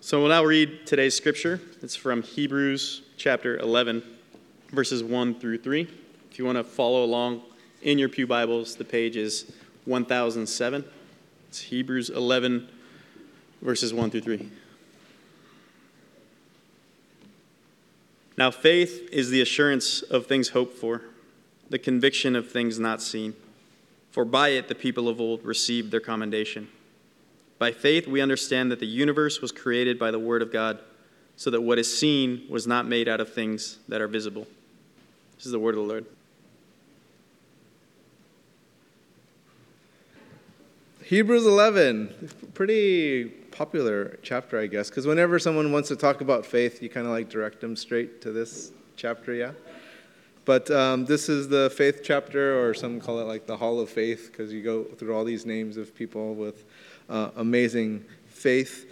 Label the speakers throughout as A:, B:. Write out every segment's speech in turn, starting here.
A: So we'll now read today's scripture. It's from Hebrews chapter 11, verses 1 through 3. If you want to follow along in your Pew Bibles, the page is 1007. It's Hebrews 11, verses 1 through 3. Now, faith is the assurance of things hoped for, the conviction of things not seen. For by it the people of old received their commendation. By faith, we understand that the universe was created by the Word of God, so that what is seen was not made out of things that are visible. This is the word of the Lord.
B: Hebrews 11, pretty popular chapter, I guess, because whenever someone wants to talk about faith, you kind of like direct them straight to this chapter, yeah? But um, this is the faith chapter, or some call it like the Hall of Faith, because you go through all these names of people with uh, amazing faith.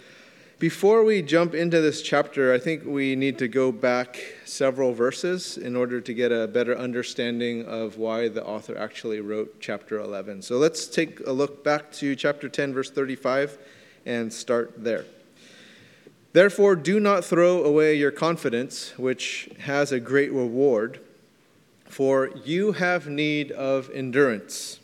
B: Before we jump into this chapter, I think we need to go back several verses in order to get a better understanding of why the author actually wrote chapter 11. So let's take a look back to chapter 10, verse 35, and start there. Therefore, do not throw away your confidence, which has a great reward, for you have need of endurance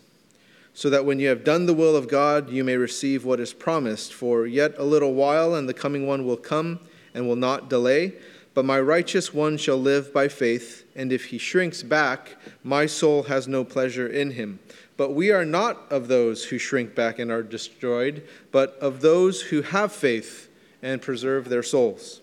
B: so that when you have done the will of God, you may receive what is promised. For yet a little while, and the coming one will come and will not delay. But my righteous one shall live by faith, and if he shrinks back, my soul has no pleasure in him. But we are not of those who shrink back and are destroyed, but of those who have faith and preserve their souls.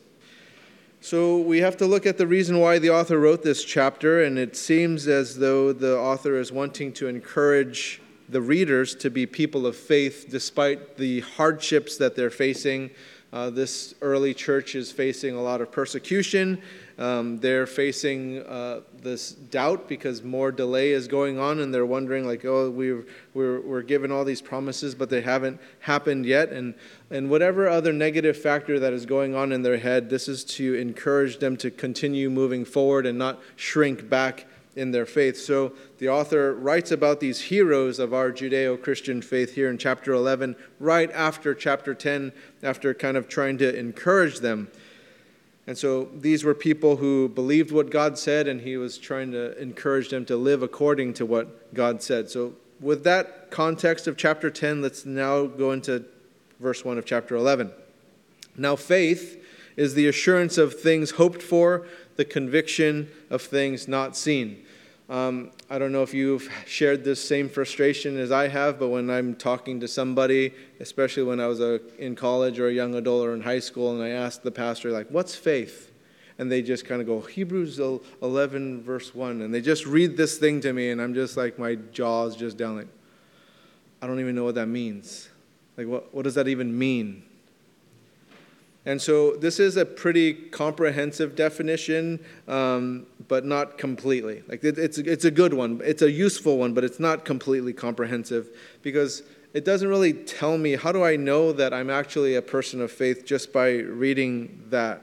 B: So we have to look at the reason why the author wrote this chapter, and it seems as though the author is wanting to encourage the readers to be people of faith despite the hardships that they're facing. Uh, this early church is facing a lot of persecution. Um, they're facing uh, this doubt because more delay is going on, and they're wondering, like, oh, we're, we're, we're given all these promises, but they haven't happened yet. And, and whatever other negative factor that is going on in their head, this is to encourage them to continue moving forward and not shrink back in their faith. So the author writes about these heroes of our Judeo Christian faith here in chapter 11, right after chapter 10, after kind of trying to encourage them. And so these were people who believed what God said, and he was trying to encourage them to live according to what God said. So, with that context of chapter 10, let's now go into verse 1 of chapter 11. Now, faith is the assurance of things hoped for, the conviction of things not seen. Um, I don't know if you've shared this same frustration as I have, but when I'm talking to somebody, especially when I was a, in college or a young adult or in high school, and I ask the pastor, like, what's faith? And they just kind of go, Hebrews 11, verse 1. And they just read this thing to me, and I'm just like, my jaw's just down, like, I don't even know what that means. Like, what, what does that even mean? And so this is a pretty comprehensive definition, um, but not completely. Like it, it's, it's a good one, it's a useful one, but it's not completely comprehensive because it doesn't really tell me how do I know that I'm actually a person of faith just by reading that.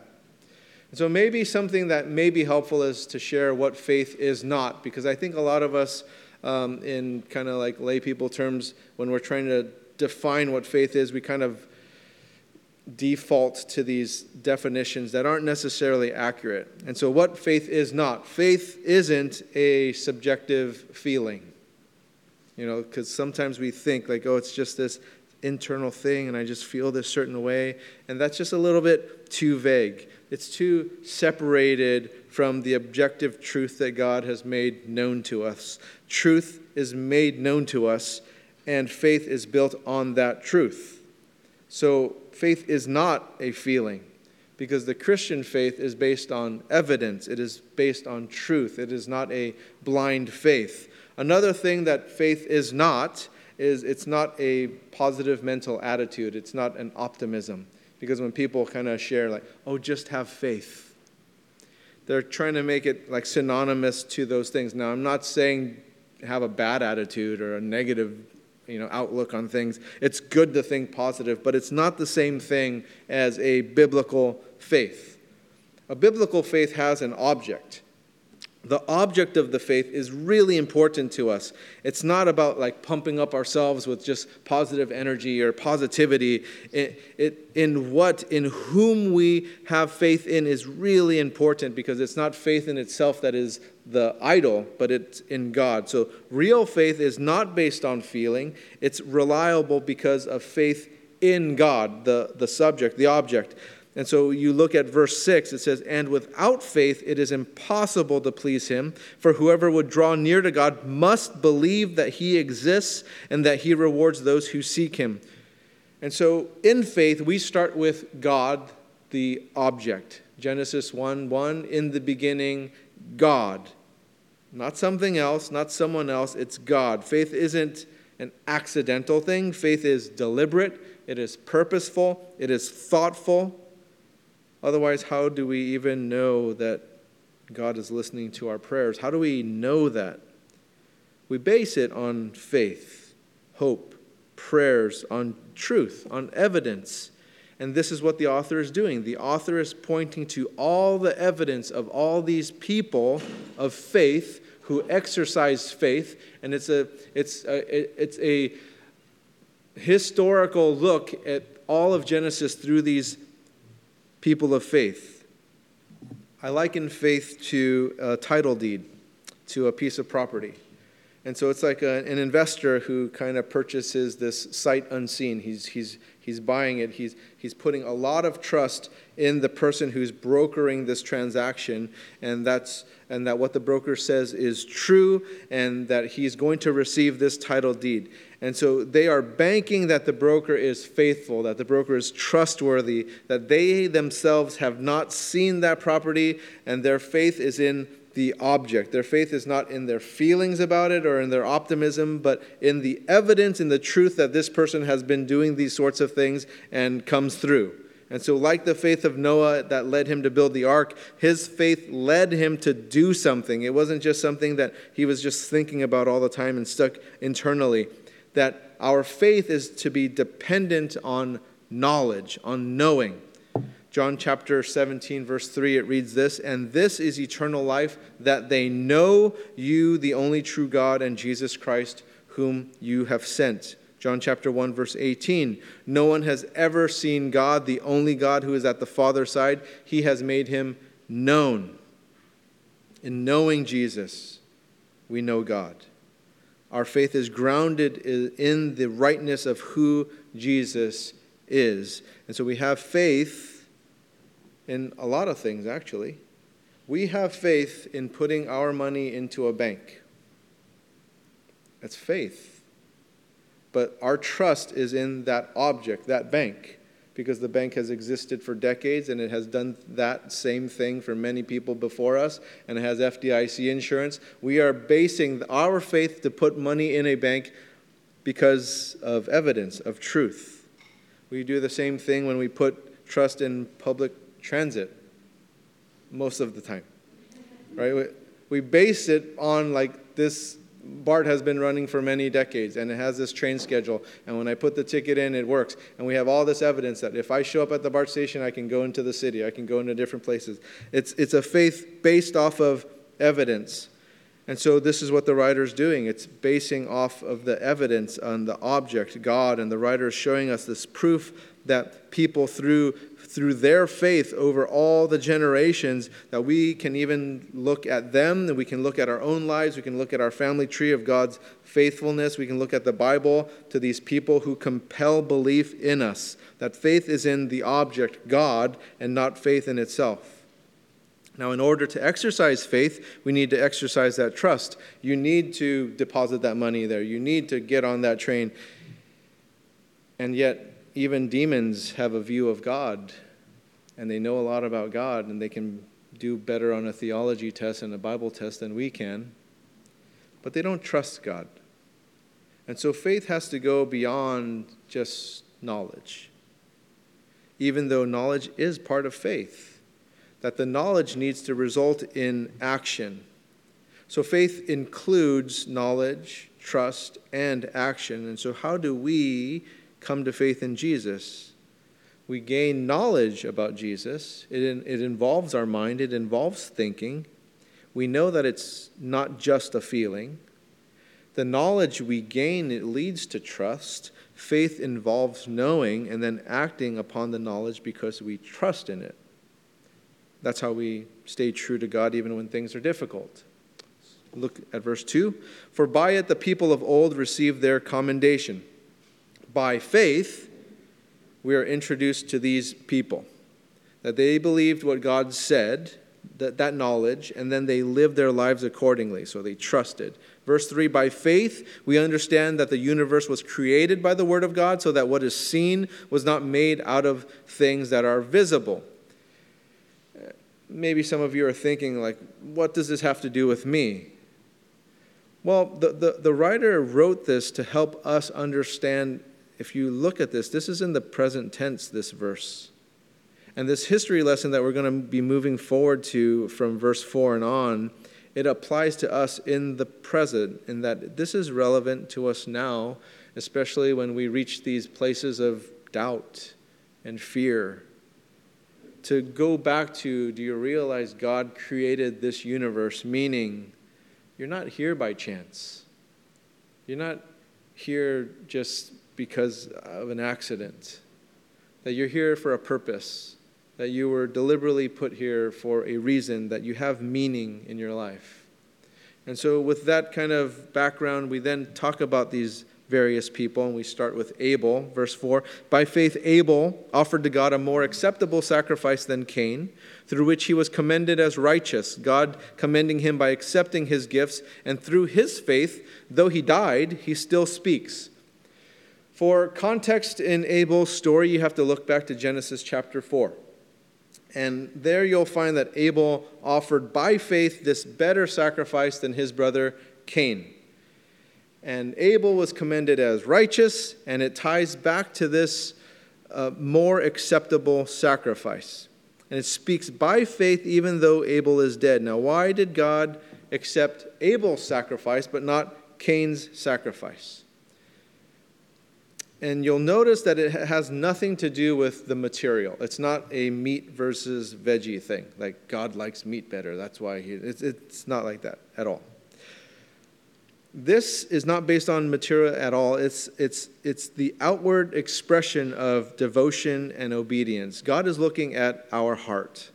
B: And so maybe something that may be helpful is to share what faith is not, because I think a lot of us, um, in kind of like lay people terms, when we're trying to define what faith is, we kind of default to these definitions that aren't necessarily accurate. And so, what faith is not? Faith isn't a subjective feeling. You know, because sometimes we think, like, oh, it's just this internal thing and I just feel this certain way. And that's just a little bit too vague. It's too separated from the objective truth that God has made known to us. Truth is made known to us, and faith is built on that truth. So, faith is not a feeling because the Christian faith is based on evidence, it is based on truth, it is not a blind faith. Another thing that faith is not is it's not a positive mental attitude, it's not an optimism. Because when people kind of share, like, oh, just have faith, they're trying to make it like synonymous to those things. Now, I'm not saying have a bad attitude or a negative you know, outlook on things. It's good to think positive, but it's not the same thing as a biblical faith. A biblical faith has an object. The object of the faith is really important to us. It's not about like pumping up ourselves with just positive energy or positivity. It, it, in what, in whom we have faith in is really important because it's not faith in itself that is the idol, but it's in God. So real faith is not based on feeling, it's reliable because of faith in God, the, the subject, the object. And so you look at verse 6, it says, And without faith it is impossible to please him, for whoever would draw near to God must believe that he exists and that he rewards those who seek him. And so in faith, we start with God, the object. Genesis 1 1, in the beginning, God. Not something else, not someone else, it's God. Faith isn't an accidental thing, faith is deliberate, it is purposeful, it is thoughtful. Otherwise, how do we even know that God is listening to our prayers? How do we know that? We base it on faith, hope, prayers, on truth, on evidence. And this is what the author is doing. The author is pointing to all the evidence of all these people of faith who exercise faith. And it's a, it's a, it's a historical look at all of Genesis through these people of faith. I liken faith to a title deed to a piece of property. And so it's like a, an investor who kind of purchases this sight unseen. He's, he's, he's buying it, he's, he's putting a lot of trust in the person who's brokering this transaction, and, that's, and that what the broker says is true, and that he's going to receive this title deed. And so they are banking that the broker is faithful, that the broker is trustworthy, that they themselves have not seen that property, and their faith is in the object. Their faith is not in their feelings about it or in their optimism, but in the evidence, in the truth that this person has been doing these sorts of things and comes through. And so, like the faith of Noah that led him to build the ark, his faith led him to do something. It wasn't just something that he was just thinking about all the time and stuck internally that our faith is to be dependent on knowledge, on knowing. John chapter 17, verse 3, it reads this And this is eternal life, that they know you, the only true God, and Jesus Christ, whom you have sent. John chapter 1, verse 18 No one has ever seen God, the only God who is at the Father's side. He has made him known. In knowing Jesus, we know God. Our faith is grounded in the rightness of who Jesus is. And so we have faith in a lot of things, actually. We have faith in putting our money into a bank. That's faith. But our trust is in that object, that bank because the bank has existed for decades and it has done that same thing for many people before us and it has FDIC insurance. We are basing our faith to put money in a bank because of evidence, of truth. We do the same thing when we put trust in public transit most of the time. Right? We base it on like this BART has been running for many decades and it has this train schedule. And when I put the ticket in, it works. And we have all this evidence that if I show up at the BART station, I can go into the city, I can go into different places. It's, it's a faith based off of evidence. And so this is what the writer is doing. It's basing off of the evidence on the object, God, and the writer is showing us this proof that people through through their faith over all the generations that we can even look at them that we can look at our own lives we can look at our family tree of god's faithfulness we can look at the bible to these people who compel belief in us that faith is in the object god and not faith in itself now, in order to exercise faith, we need to exercise that trust. You need to deposit that money there. You need to get on that train. And yet, even demons have a view of God and they know a lot about God and they can do better on a theology test and a Bible test than we can, but they don't trust God. And so faith has to go beyond just knowledge, even though knowledge is part of faith, that the knowledge needs to result in action. So faith includes knowledge, trust, and action. And so, how do we come to faith in Jesus. We gain knowledge about Jesus. It, it involves our mind, it involves thinking. we know that it's not just a feeling. The knowledge we gain it leads to trust. Faith involves knowing and then acting upon the knowledge because we trust in it. That's how we stay true to God even when things are difficult. Look at verse 2. For by it the people of old received their commendation. By faith, we are introduced to these people. That they believed what God said, that, that knowledge, and then they lived their lives accordingly. So they trusted. Verse 3 By faith, we understand that the universe was created by the Word of God, so that what is seen was not made out of things that are visible maybe some of you are thinking, like, what does this have to do with me? Well, the, the, the writer wrote this to help us understand. If you look at this, this is in the present tense, this verse. And this history lesson that we're going to be moving forward to from verse 4 and on, it applies to us in the present, in that this is relevant to us now, especially when we reach these places of doubt and fear to go back to do you realize God created this universe? Meaning, you're not here by chance. You're not here just because of an accident. That you're here for a purpose. That you were deliberately put here for a reason. That you have meaning in your life. And so, with that kind of background, we then talk about these various people, and we start with Abel, verse 4. By faith, Abel offered to God a more acceptable sacrifice than Cain, through which he was commended as righteous, God commending him by accepting his gifts, and through his faith, though he died, he still speaks. For context in Abel's story, you have to look back to Genesis chapter 4. And there you'll find that Abel offered by faith this better sacrifice than his brother Cain. And Abel was commended as righteous, and it ties back to this uh, more acceptable sacrifice. And it speaks by faith, even though Abel is dead. Now, why did God accept Abel's sacrifice but not Cain's sacrifice? And you'll notice that it has nothing to do with the material. It's not a meat versus veggie thing. Like God likes meat better. That's why he, it's, it's not like that at all this is not based on material at all. It's, it's, it's the outward expression of devotion and obedience. God is looking at our heart.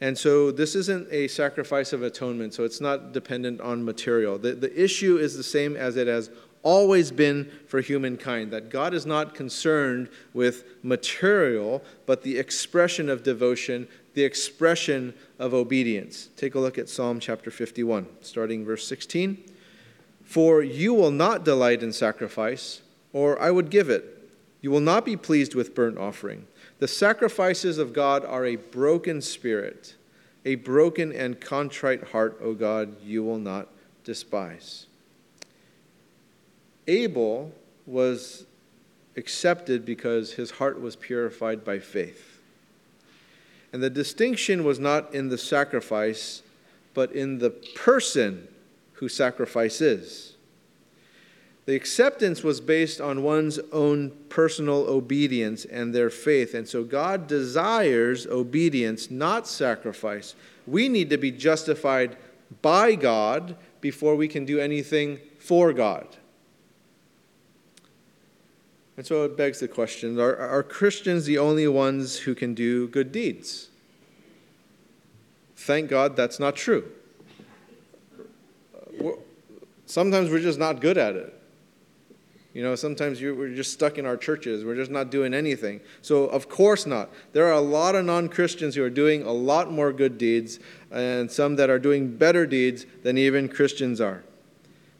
B: And so this isn't a sacrifice of atonement, so it's not dependent on material. The, the issue is the same as it has always been for humankind that God is not concerned with material, but the expression of devotion, the expression of obedience. Take a look at Psalm chapter 51, starting verse 16. For you will not delight in sacrifice, or I would give it. You will not be pleased with burnt offering. The sacrifices of God are a broken spirit, a broken and contrite heart, O God, you will not despise. Abel was accepted because his heart was purified by faith. And the distinction was not in the sacrifice, but in the person who sacrifice is. The acceptance was based on one's own personal obedience and their faith. And so God desires obedience, not sacrifice. We need to be justified by God before we can do anything for God. And so it begs the question are, are Christians the only ones who can do good deeds? Thank God that's not true uh, sometimes we're just not good at it. You know, sometimes we're just stuck in our churches. We're just not doing anything. So, of course not. There are a lot of non Christians who are doing a lot more good deeds, and some that are doing better deeds than even Christians are.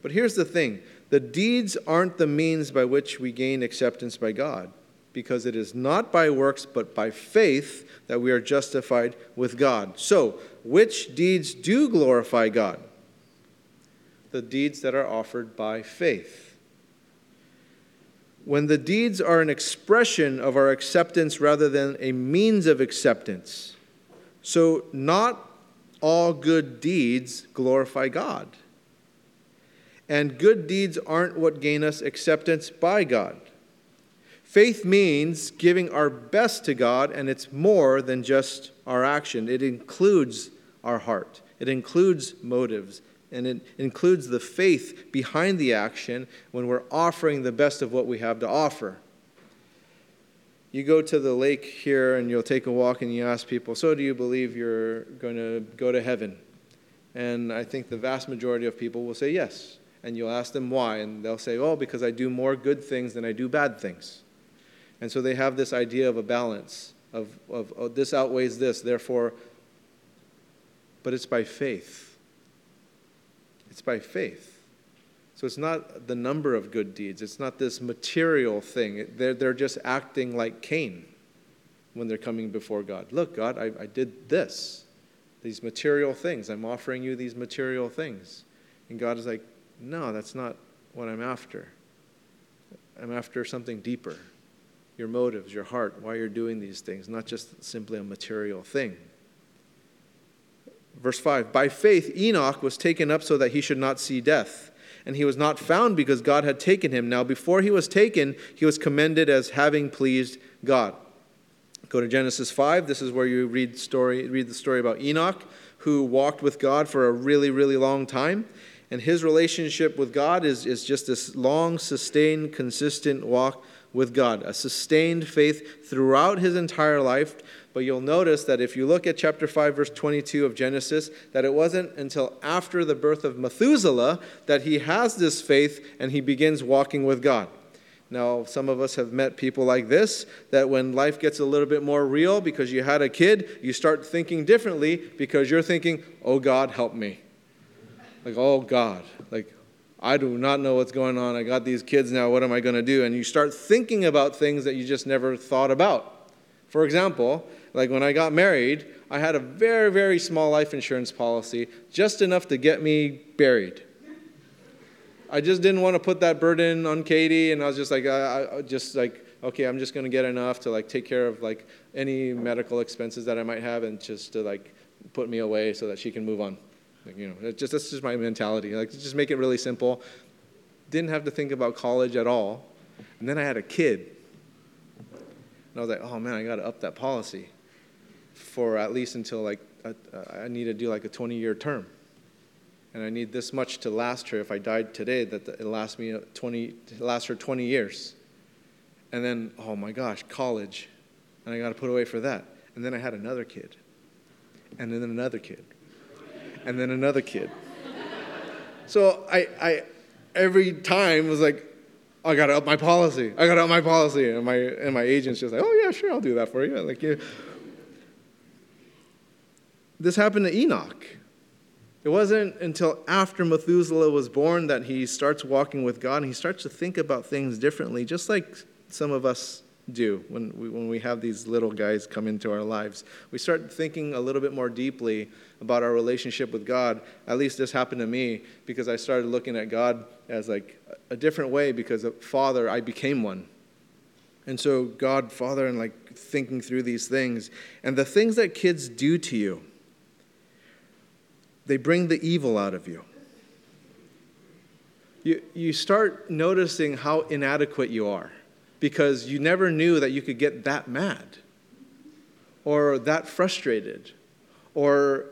B: But here's the thing the deeds aren't the means by which we gain acceptance by God, because it is not by works, but by faith that we are justified with God. So, which deeds do glorify God? the deeds that are offered by faith. When the deeds are an expression of our acceptance rather than a means of acceptance. So, not all good deeds glorify God. And good deeds aren't what gain us acceptance by God. Faith means giving our best to God, and it's more than just our action, it includes our heart. it includes motives and it includes the faith behind the action when we're offering the best of what we have to offer. You go to the lake here and you'll take a walk and you ask people, So, do you believe you're going to go to heaven? And I think the vast majority of people will say yes. And you'll ask them why, and they'll say, Oh, because I do more good things than I do bad things. And so they have this idea of a balance of, of oh, this outweighs this, therefore, but it's by faith. It's by faith. So it's not the number of good deeds, it's not this material thing. They're, they're just acting like Cain when they're coming before God. Look, God, I, I did this, these material things. I'm offering you these material things. And God is like, no, that's not what I'm after. I'm after something deeper your motives, your heart, why you're doing these things, not just simply a material thing. Verse 5 By faith, Enoch was taken up so that he should not see death. And he was not found because God had taken him. Now, before he was taken, he was commended as having pleased God. Go to Genesis 5. This is where you read, story, read the story about Enoch, who walked with God for a really, really long time. And his relationship with God is, is just this long, sustained, consistent walk with God, a sustained faith throughout his entire life. But you'll notice that if you look at chapter 5, verse 22 of Genesis, that it wasn't until after the birth of Methuselah that he has this faith and he begins walking with God. Now, some of us have met people like this that when life gets a little bit more real because you had a kid, you start thinking differently because you're thinking, oh God, help me. Like, oh God, like, I do not know what's going on. I got these kids now. What am I going to do? And you start thinking about things that you just never thought about. For example, like when I got married, I had a very, very small life insurance policy, just enough to get me buried. I just didn't want to put that burden on Katie, and I was just like, I, I just like, okay, I'm just going to get enough to like take care of like any medical expenses that I might have, and just to like put me away so that she can move on. Like, you know, just that's just my mentality. Like, just make it really simple. Didn't have to think about college at all. And then I had a kid. And I was like, oh man, I got to up that policy for at least until like I, I need to do like a 20 year term. And I need this much to last her if I died today, that it lasts me uh, 20, last her 20 years. And then, oh my gosh, college. And I got to put away for that. And then I had another kid. And then another kid and then another kid. So I, I every time was like, I gotta up my policy. I gotta up my policy. And my and my agent's just like, oh yeah, sure, I'll do that for you. Like yeah. This happened to Enoch. It wasn't until after Methuselah was born that he starts walking with God and he starts to think about things differently, just like some of us do when we, when we have these little guys come into our lives. We start thinking a little bit more deeply about our relationship with God. At least this happened to me because I started looking at God as like a different way because of Father, I became one. And so, God, Father, and like thinking through these things. And the things that kids do to you, they bring the evil out of you. You, you start noticing how inadequate you are because you never knew that you could get that mad or that frustrated or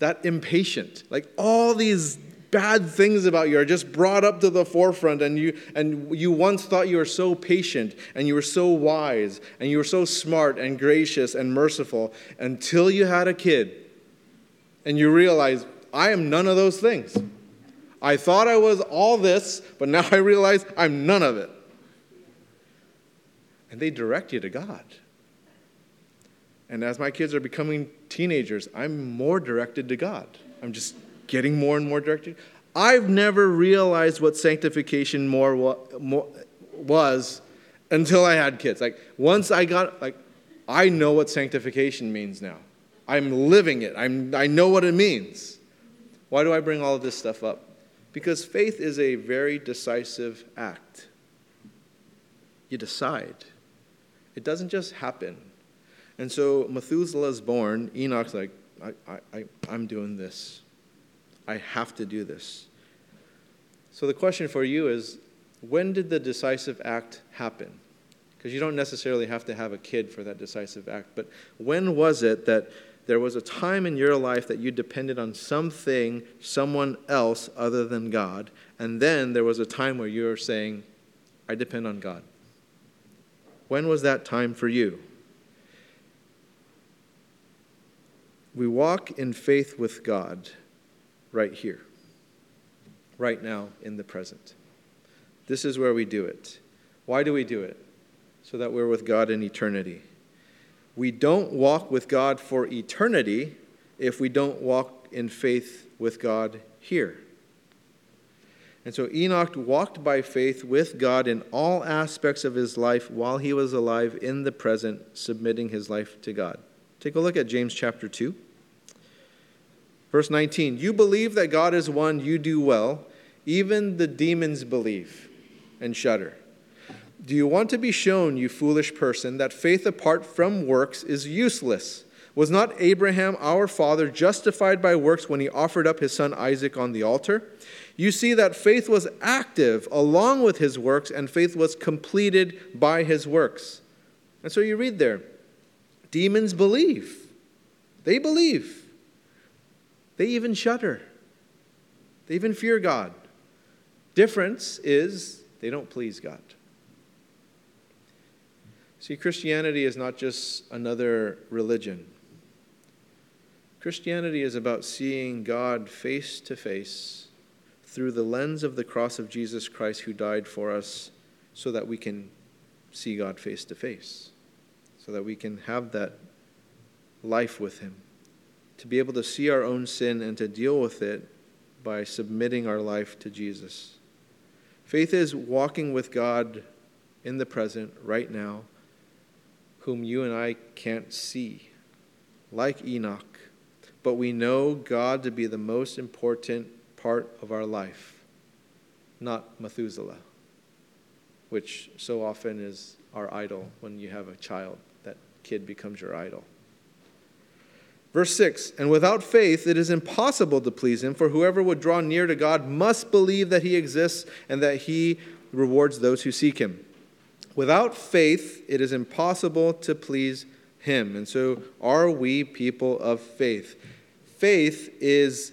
B: that impatient. Like all these bad things about you are just brought up to the forefront and you and you once thought you were so patient and you were so wise and you were so smart and gracious and merciful until you had a kid and you realize I am none of those things. I thought I was all this, but now I realize I'm none of it and they direct you to God. And as my kids are becoming teenagers, I'm more directed to God. I'm just getting more and more directed. I've never realized what sanctification more, was until I had kids. Like once I got like I know what sanctification means now. I'm living it. I'm, I know what it means. Why do I bring all of this stuff up? Because faith is a very decisive act. You decide. It doesn't just happen. And so Methuselah's born. Enoch's like, I, I, I'm doing this. I have to do this. So the question for you is when did the decisive act happen? Because you don't necessarily have to have a kid for that decisive act. But when was it that there was a time in your life that you depended on something, someone else other than God. And then there was a time where you were saying, I depend on God. When was that time for you? We walk in faith with God right here, right now, in the present. This is where we do it. Why do we do it? So that we're with God in eternity. We don't walk with God for eternity if we don't walk in faith with God here. And so Enoch walked by faith with God in all aspects of his life while he was alive in the present, submitting his life to God. Take a look at James chapter 2. Verse 19 You believe that God is one, you do well. Even the demons believe and shudder. Do you want to be shown, you foolish person, that faith apart from works is useless? Was not Abraham, our father, justified by works when he offered up his son Isaac on the altar? You see that faith was active along with his works, and faith was completed by his works. And so you read there demons believe. They believe. They even shudder. They even fear God. Difference is they don't please God. See, Christianity is not just another religion. Christianity is about seeing God face to face through the lens of the cross of Jesus Christ, who died for us, so that we can see God face to face, so that we can have that life with Him, to be able to see our own sin and to deal with it by submitting our life to Jesus. Faith is walking with God in the present, right now whom you and I can't see, like Enoch, but we know God to be the most important part of our life, not Methuselah, which so often is our idol when you have a child. That kid becomes your idol. Verse 6 And without faith it is impossible to please him, for whoever would draw near to God must believe that he exists and that he rewards those who seek him. Without faith, it is impossible to please Him. And so, are we people of faith? Faith is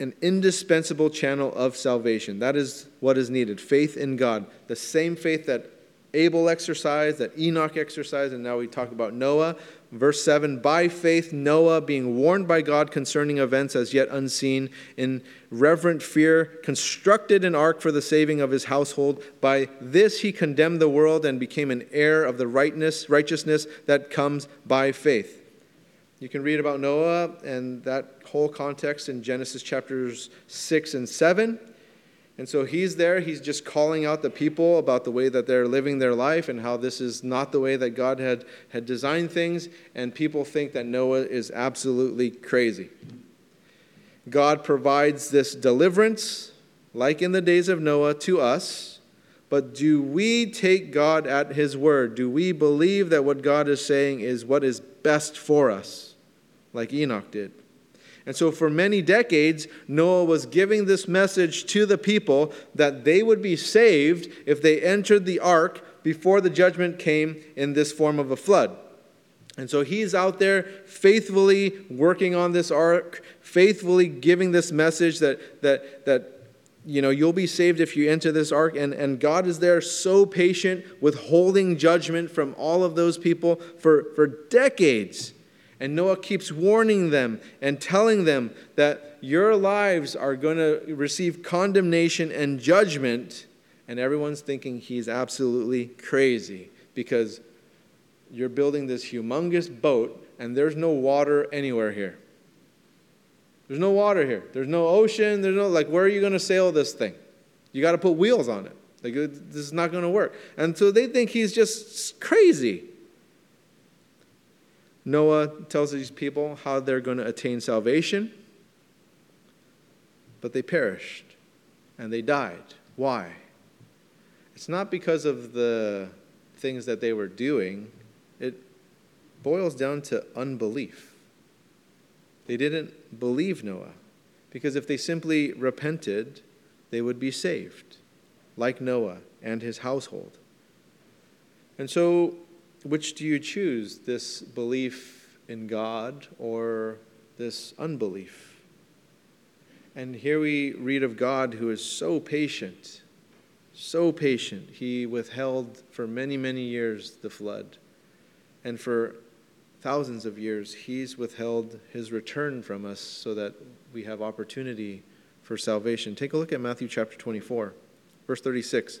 B: an indispensable channel of salvation. That is what is needed faith in God. The same faith that Abel exercised, that Enoch exercised, and now we talk about Noah. Verse 7 By faith, Noah, being warned by God concerning events as yet unseen, in reverent fear, constructed an ark for the saving of his household. By this he condemned the world and became an heir of the righteousness that comes by faith. You can read about Noah and that whole context in Genesis chapters 6 and 7. And so he's there, he's just calling out the people about the way that they're living their life and how this is not the way that God had, had designed things. And people think that Noah is absolutely crazy. God provides this deliverance, like in the days of Noah, to us. But do we take God at his word? Do we believe that what God is saying is what is best for us, like Enoch did? And so, for many decades, Noah was giving this message to the people that they would be saved if they entered the ark before the judgment came in this form of a flood. And so he's out there faithfully working on this ark, faithfully giving this message that, that, that you know, you'll be saved if you enter this ark. And, and God is there so patient, withholding judgment from all of those people for, for decades. And Noah keeps warning them and telling them that your lives are going to receive condemnation and judgment. And everyone's thinking he's absolutely crazy because you're building this humongous boat and there's no water anywhere here. There's no water here. There's no ocean. There's no, like, where are you going to sail this thing? You got to put wheels on it. Like, this is not going to work. And so they think he's just crazy. Noah tells these people how they're going to attain salvation, but they perished and they died. Why? It's not because of the things that they were doing, it boils down to unbelief. They didn't believe Noah because if they simply repented, they would be saved, like Noah and his household. And so which do you choose, this belief in God or this unbelief. And here we read of God who is so patient, so patient. He withheld for many, many years the flood. And for thousands of years, He's withheld His return from us so that we have opportunity for salvation. Take a look at Matthew chapter 24. Verse 36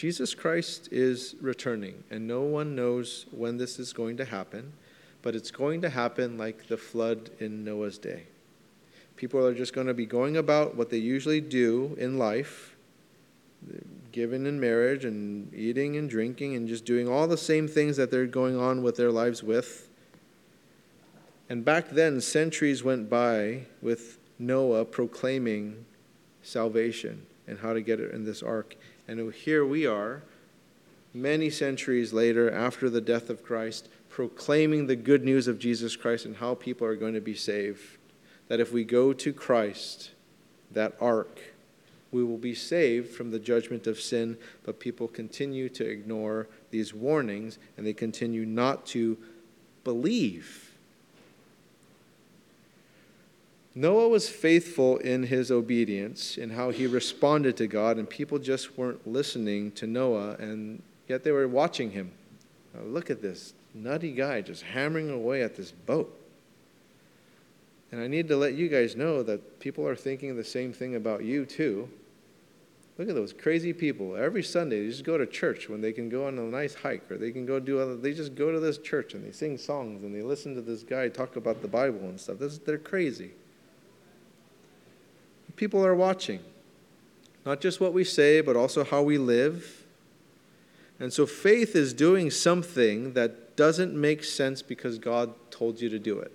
B: Jesus Christ is returning, and no one knows when this is going to happen, but it's going to happen like the flood in Noah's day. People are just going to be going about what they usually do in life, giving in marriage and eating and drinking and just doing all the same things that they're going on with their lives with. And back then, centuries went by with Noah proclaiming salvation and how to get it in this ark. And here we are, many centuries later, after the death of Christ, proclaiming the good news of Jesus Christ and how people are going to be saved. That if we go to Christ, that ark, we will be saved from the judgment of sin, but people continue to ignore these warnings and they continue not to believe Noah was faithful in his obedience in how he responded to God, and people just weren't listening to Noah, and yet they were watching him. Now look at this nutty guy just hammering away at this boat. And I need to let you guys know that people are thinking the same thing about you, too. Look at those crazy people. Every Sunday, they just go to church when they can go on a nice hike, or they can go do other. They just go to this church and they sing songs and they listen to this guy talk about the Bible and stuff. This, they're crazy people are watching. Not just what we say, but also how we live. And so faith is doing something that doesn't make sense because God told you to do it.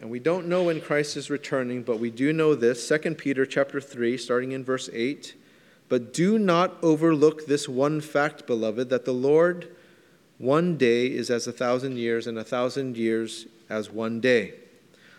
B: And we don't know when Christ is returning, but we do know this. 2 Peter chapter 3, starting in verse 8. But do not overlook this one fact, beloved, that the Lord one day is as a thousand years, and a thousand years as one day.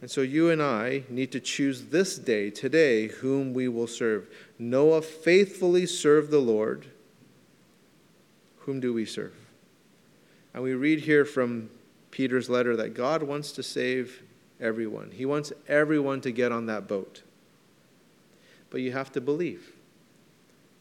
B: And so you and I need to choose this day, today, whom we will serve. Noah faithfully served the Lord. Whom do we serve? And we read here from Peter's letter that God wants to save everyone. He wants everyone to get on that boat. But you have to believe.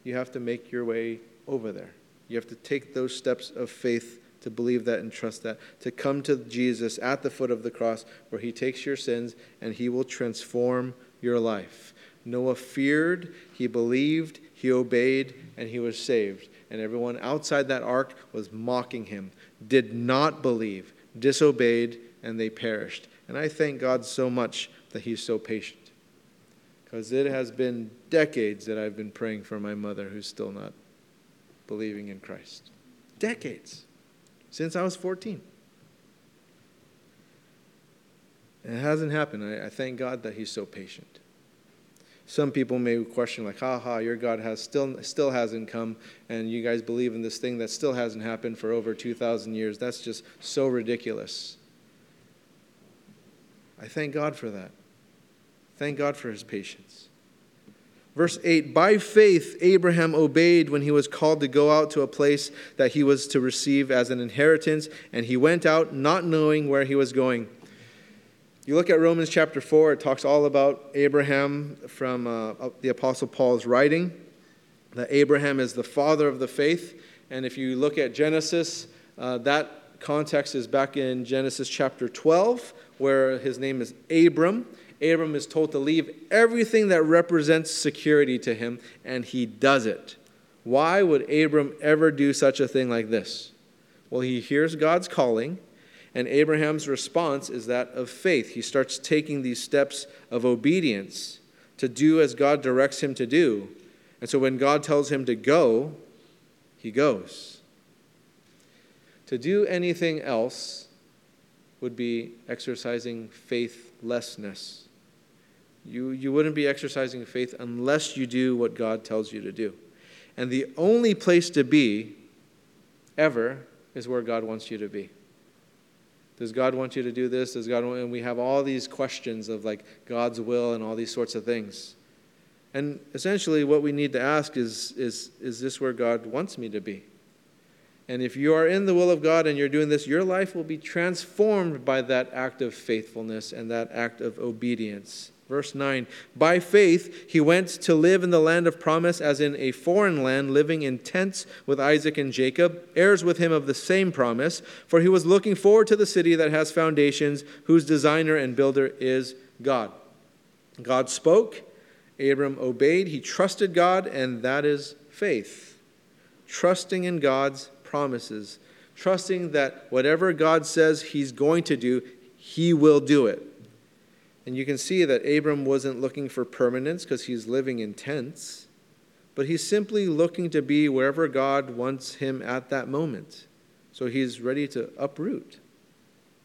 B: You have to make your way over there. You have to take those steps of faith to believe that and trust that, to come to Jesus at the foot of the cross where he takes your sins and he will transform your life. Noah feared, he believed, he obeyed, and he was saved. And everyone outside that ark was mocking him, did not believe, disobeyed, and they perished. And I thank God so much that he's so patient. Because it has been decades that I've been praying for my mother who's still not believing in Christ. Decades. Since I was 14. And it hasn't happened. I, I thank God that he's so patient. Some people may question, like, ha ha, your God has still, still hasn't come, and you guys believe in this thing that still hasn't happened for over 2,000 years. That's just so ridiculous. I thank God for that. Thank God for his patience. Verse 8 By faith, Abraham obeyed when he was called to go out to a place that he was to receive as an inheritance, and he went out not knowing where he was going. You look at Romans chapter 4, it talks all about Abraham from uh, the Apostle Paul's writing, that Abraham is the father of the faith. And if you look at Genesis, uh, that context is back in Genesis chapter 12, where his name is Abram. Abram is told to leave everything that represents security to him, and he does it. Why would Abram ever do such a thing like this? Well, he hears God's calling, and Abraham's response is that of faith. He starts taking these steps of obedience to do as God directs him to do. And so when God tells him to go, he goes. To do anything else would be exercising faithlessness. You, you wouldn't be exercising faith unless you do what God tells you to do. And the only place to be ever is where God wants you to be. Does God want you to do this? Does God want, and we have all these questions of like God's will and all these sorts of things. And essentially what we need to ask is is is this where God wants me to be? And if you are in the will of God and you're doing this, your life will be transformed by that act of faithfulness and that act of obedience. Verse 9 By faith, he went to live in the land of promise as in a foreign land, living in tents with Isaac and Jacob, heirs with him of the same promise, for he was looking forward to the city that has foundations, whose designer and builder is God. God spoke, Abram obeyed, he trusted God, and that is faith. Trusting in God's promises, trusting that whatever God says he's going to do, he will do it. And you can see that Abram wasn't looking for permanence because he's living in tents, but he's simply looking to be wherever God wants him at that moment. So he's ready to uproot.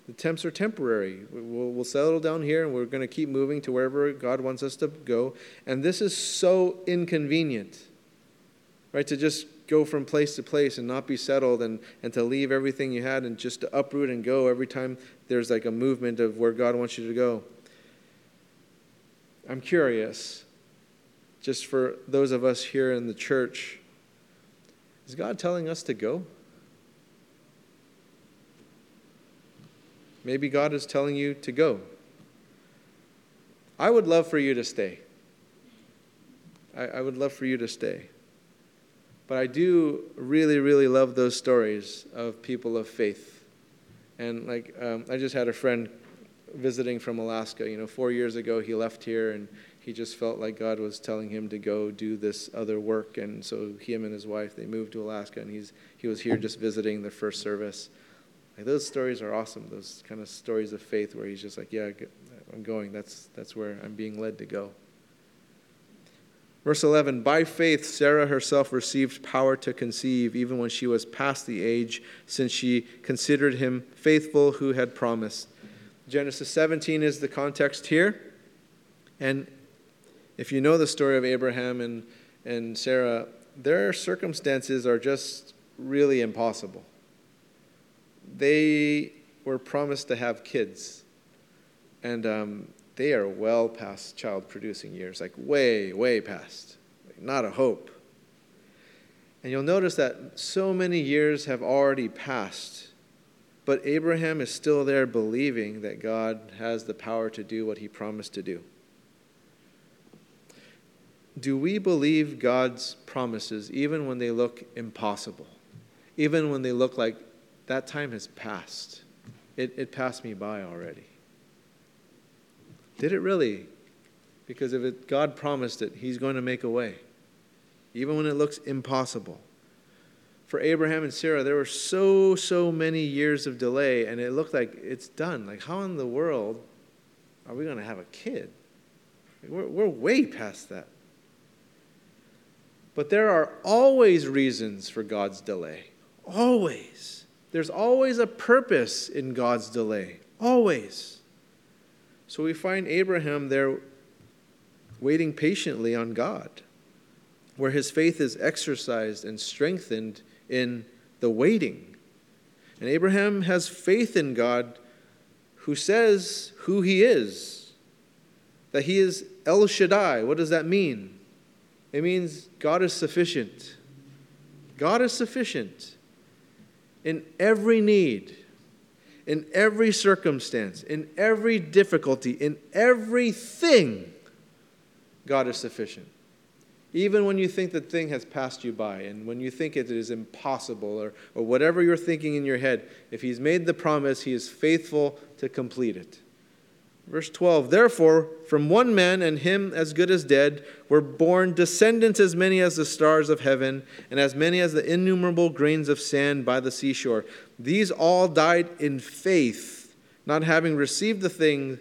B: The temps are temporary. We'll, we'll settle down here and we're going to keep moving to wherever God wants us to go. And this is so inconvenient, right? To just go from place to place and not be settled and, and to leave everything you had and just to uproot and go every time there's like a movement of where God wants you to go. I'm curious, just for those of us here in the church, is God telling us to go? Maybe God is telling you to go. I would love for you to stay. I, I, would love for you to stay. But I do really, really love those stories of people of faith. And like, um, I just had a friend visiting from Alaska. You know, four years ago he left here and he just felt like God was telling him to go do this other work. And so him and his wife, they moved to Alaska and he's, he was here just visiting the first service. Like those stories are awesome. Those kind of stories of faith where he's just like, yeah, I'm going. That's, that's where I'm being led to go. Verse 11 By faith, Sarah herself received power to conceive, even when she was past the age, since she considered him faithful who had promised. Genesis 17 is the context here. And if you know the story of Abraham and, and Sarah, their circumstances are just really impossible. They were promised to have kids, and um, they are well past child producing years, like way, way past. Like not a hope. And you'll notice that so many years have already passed but Abraham is still there believing that God has the power to do what he promised to do. Do we believe God's promises even when they look impossible? Even when they look like that time has passed? It, it passed me by already. Did it really? Because if it, God promised it, He's going to make a way, even when it looks impossible for Abraham and Sarah, there were so, so many years of delay, and it looked like it's done. Like, how in the world are we going to have a kid? We're, we're way past that. But there are always reasons for God's delay. Always. There's always a purpose in God's delay. Always. So we find Abraham there waiting patiently on God, where his faith is exercised and strengthened in the waiting. And Abraham has faith in God who says who he is, that he is El Shaddai. What does that mean? It means God is sufficient. God is sufficient in every need, in every circumstance, in every difficulty, in everything. God is sufficient. Even when you think the thing has passed you by and when you think it is impossible or, or whatever you're thinking in your head, if He's made the promise, He is faithful to complete it. Verse 12 Therefore, from one man, and him as good as dead, were born descendants as many as the stars of heaven, and as many as the innumerable grains of sand by the seashore. These all died in faith, not having received the things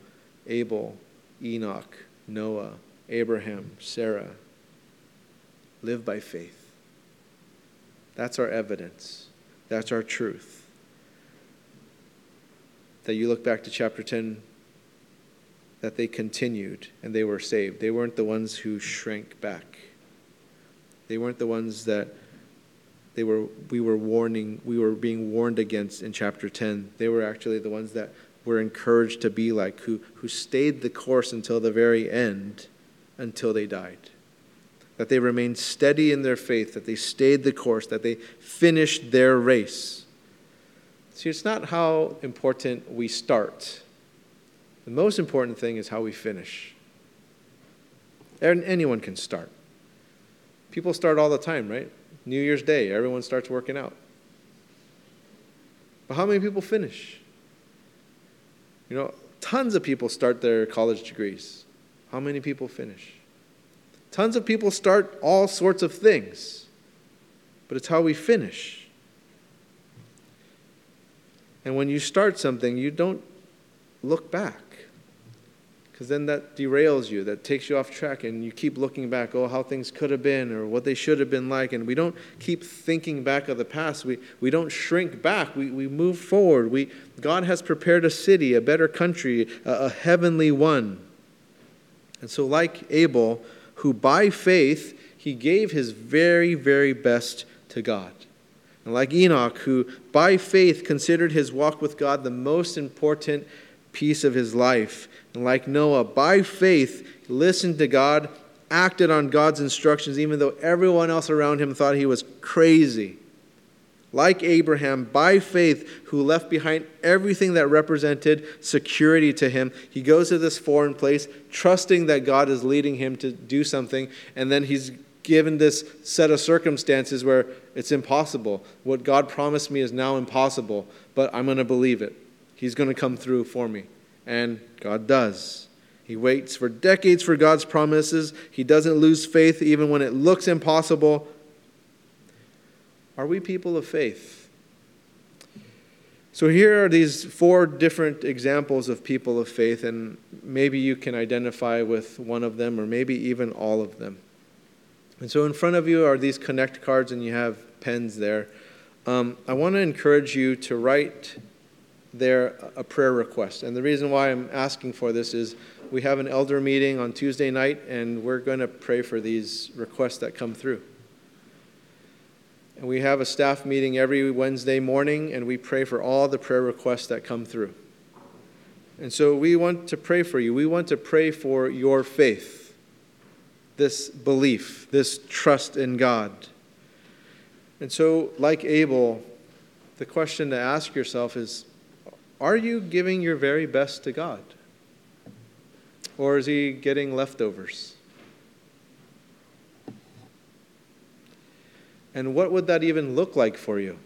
B: Abel, Enoch, Noah, Abraham, Sarah live by faith. That's our evidence, that's our truth that you look back to chapter 10 that they continued and they were saved. They weren't the ones who shrank back. They weren't the ones that they were we were warning we were being warned against in chapter 10. They were actually the ones that were encouraged to be like who who stayed the course until the very end until they died. That they remained steady in their faith, that they stayed the course, that they finished their race. See, it's not how important we start. The most important thing is how we finish. And anyone can start. People start all the time, right? New Year's Day, everyone starts working out. But how many people finish? You know, tons of people start their college degrees. How many people finish? Tons of people start all sorts of things. But it's how we finish. And when you start something, you don't look back. Because then that derails you, that takes you off track, and you keep looking back, oh, how things could have been, or what they should have been like. And we don't keep thinking back of the past. We, we don't shrink back. We, we move forward. We, God has prepared a city, a better country, a, a heavenly one. And so, like Abel, who by faith, he gave his very, very best to God. And like Enoch, who by faith considered his walk with God the most important piece of his life. And like Noah, by faith, listened to God, acted on God's instructions, even though everyone else around him thought he was crazy. Like Abraham, by faith, who left behind everything that represented security to him, he goes to this foreign place, trusting that God is leading him to do something, and then he's given this set of circumstances where it's impossible. What God promised me is now impossible, but I'm going to believe it. He's going to come through for me. And God does. He waits for decades for God's promises. He doesn't lose faith even when it looks impossible. Are we people of faith? So, here are these four different examples of people of faith, and maybe you can identify with one of them or maybe even all of them. And so in front of you are these connect cards, and you have pens there. Um, I want to encourage you to write there a prayer request. And the reason why I'm asking for this is we have an elder meeting on Tuesday night, and we're going to pray for these requests that come through. And we have a staff meeting every Wednesday morning, and we pray for all the prayer requests that come through. And so we want to pray for you. We want to pray for your faith this belief, this trust in God. And so, like Abel, the question to ask yourself is Are you giving your very best to God? Or is he getting leftovers? And what would that even look like for you?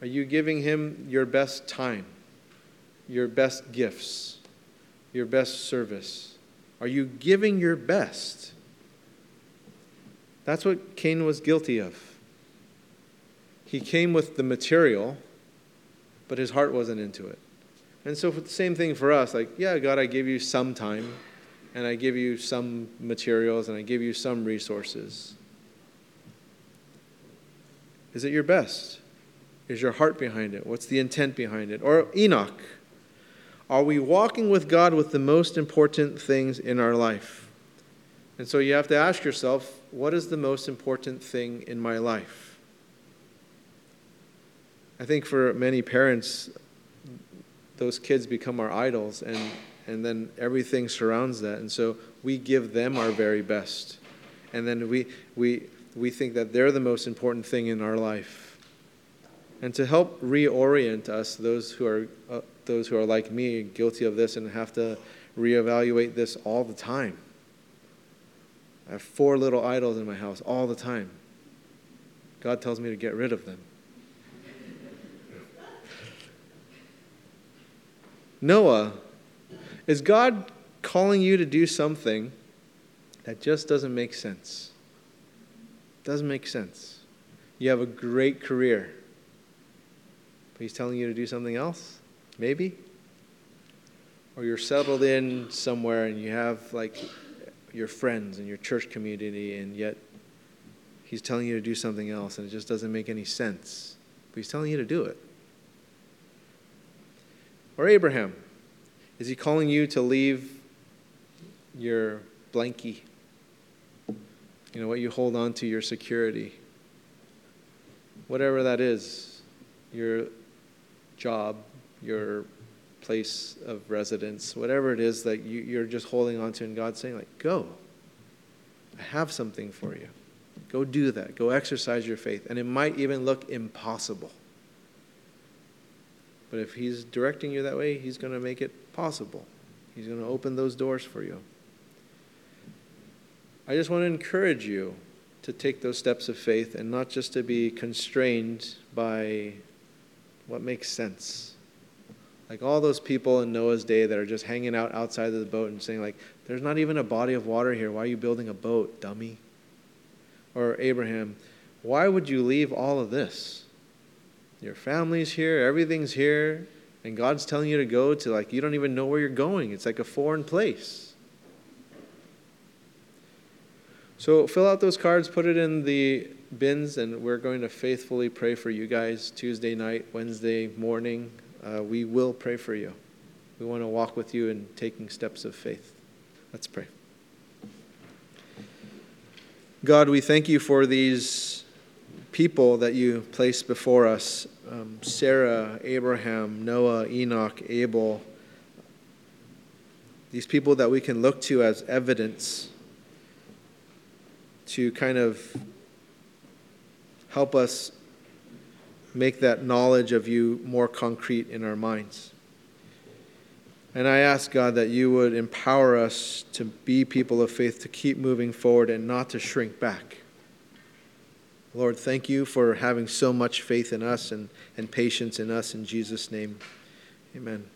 B: Are you giving him your best time, your best gifts, your best service? Are you giving your best? That's what Cain was guilty of. He came with the material, but his heart wasn't into it. And so, the same thing for us like, yeah, God, I give you some time, and I give you some materials, and I give you some resources. Is it your best? Is your heart behind it? What's the intent behind it? Or Enoch. Are we walking with God with the most important things in our life? And so you have to ask yourself what is the most important thing in my life? I think for many parents, those kids become our idols, and, and then everything surrounds that. And so we give them our very best. And then we, we, we think that they're the most important thing in our life. And to help reorient us, those who are, uh, those who are like me, guilty of this and have to reevaluate this all the time. I have four little idols in my house all the time. God tells me to get rid of them. Noah, is God calling you to do something that just doesn't make sense? Doesn't make sense. You have a great career, but He's telling you to do something else? Maybe? Or you're settled in somewhere and you have like your friends and your church community, and yet He's telling you to do something else and it just doesn't make any sense. But He's telling you to do it. Or Abraham, is he calling you to leave your blankie? You know, what you hold on to, your security. Whatever that is, your job, your place of residence, whatever it is that you, you're just holding on to, and God's saying, like, go. I have something for you. Go do that. Go exercise your faith. And it might even look impossible. But if He's directing you that way, He's going to make it possible. He's going to open those doors for you. I just want to encourage you to take those steps of faith and not just to be constrained by what makes sense. Like all those people in Noah's day that are just hanging out outside of the boat and saying, like, there's not even a body of water here. Why are you building a boat, dummy? Or Abraham, why would you leave all of this? Your family's here, everything's here, and God's telling you to go to like you don't even know where you're going. It's like a foreign place. So fill out those cards, put it in the bins, and we're going to faithfully pray for you guys Tuesday night, Wednesday morning. Uh, we will pray for you. We want to walk with you in taking steps of faith. Let's pray. God, we thank you for these people that you place before us um, Sarah, Abraham, Noah, Enoch, Abel. These people that we can look to as evidence to kind of help us make that knowledge of you more concrete in our minds. And I ask God that you would empower us to be people of faith, to keep moving forward and not to shrink back. Lord, thank you for having so much faith in us and, and patience in us. In Jesus' name, amen.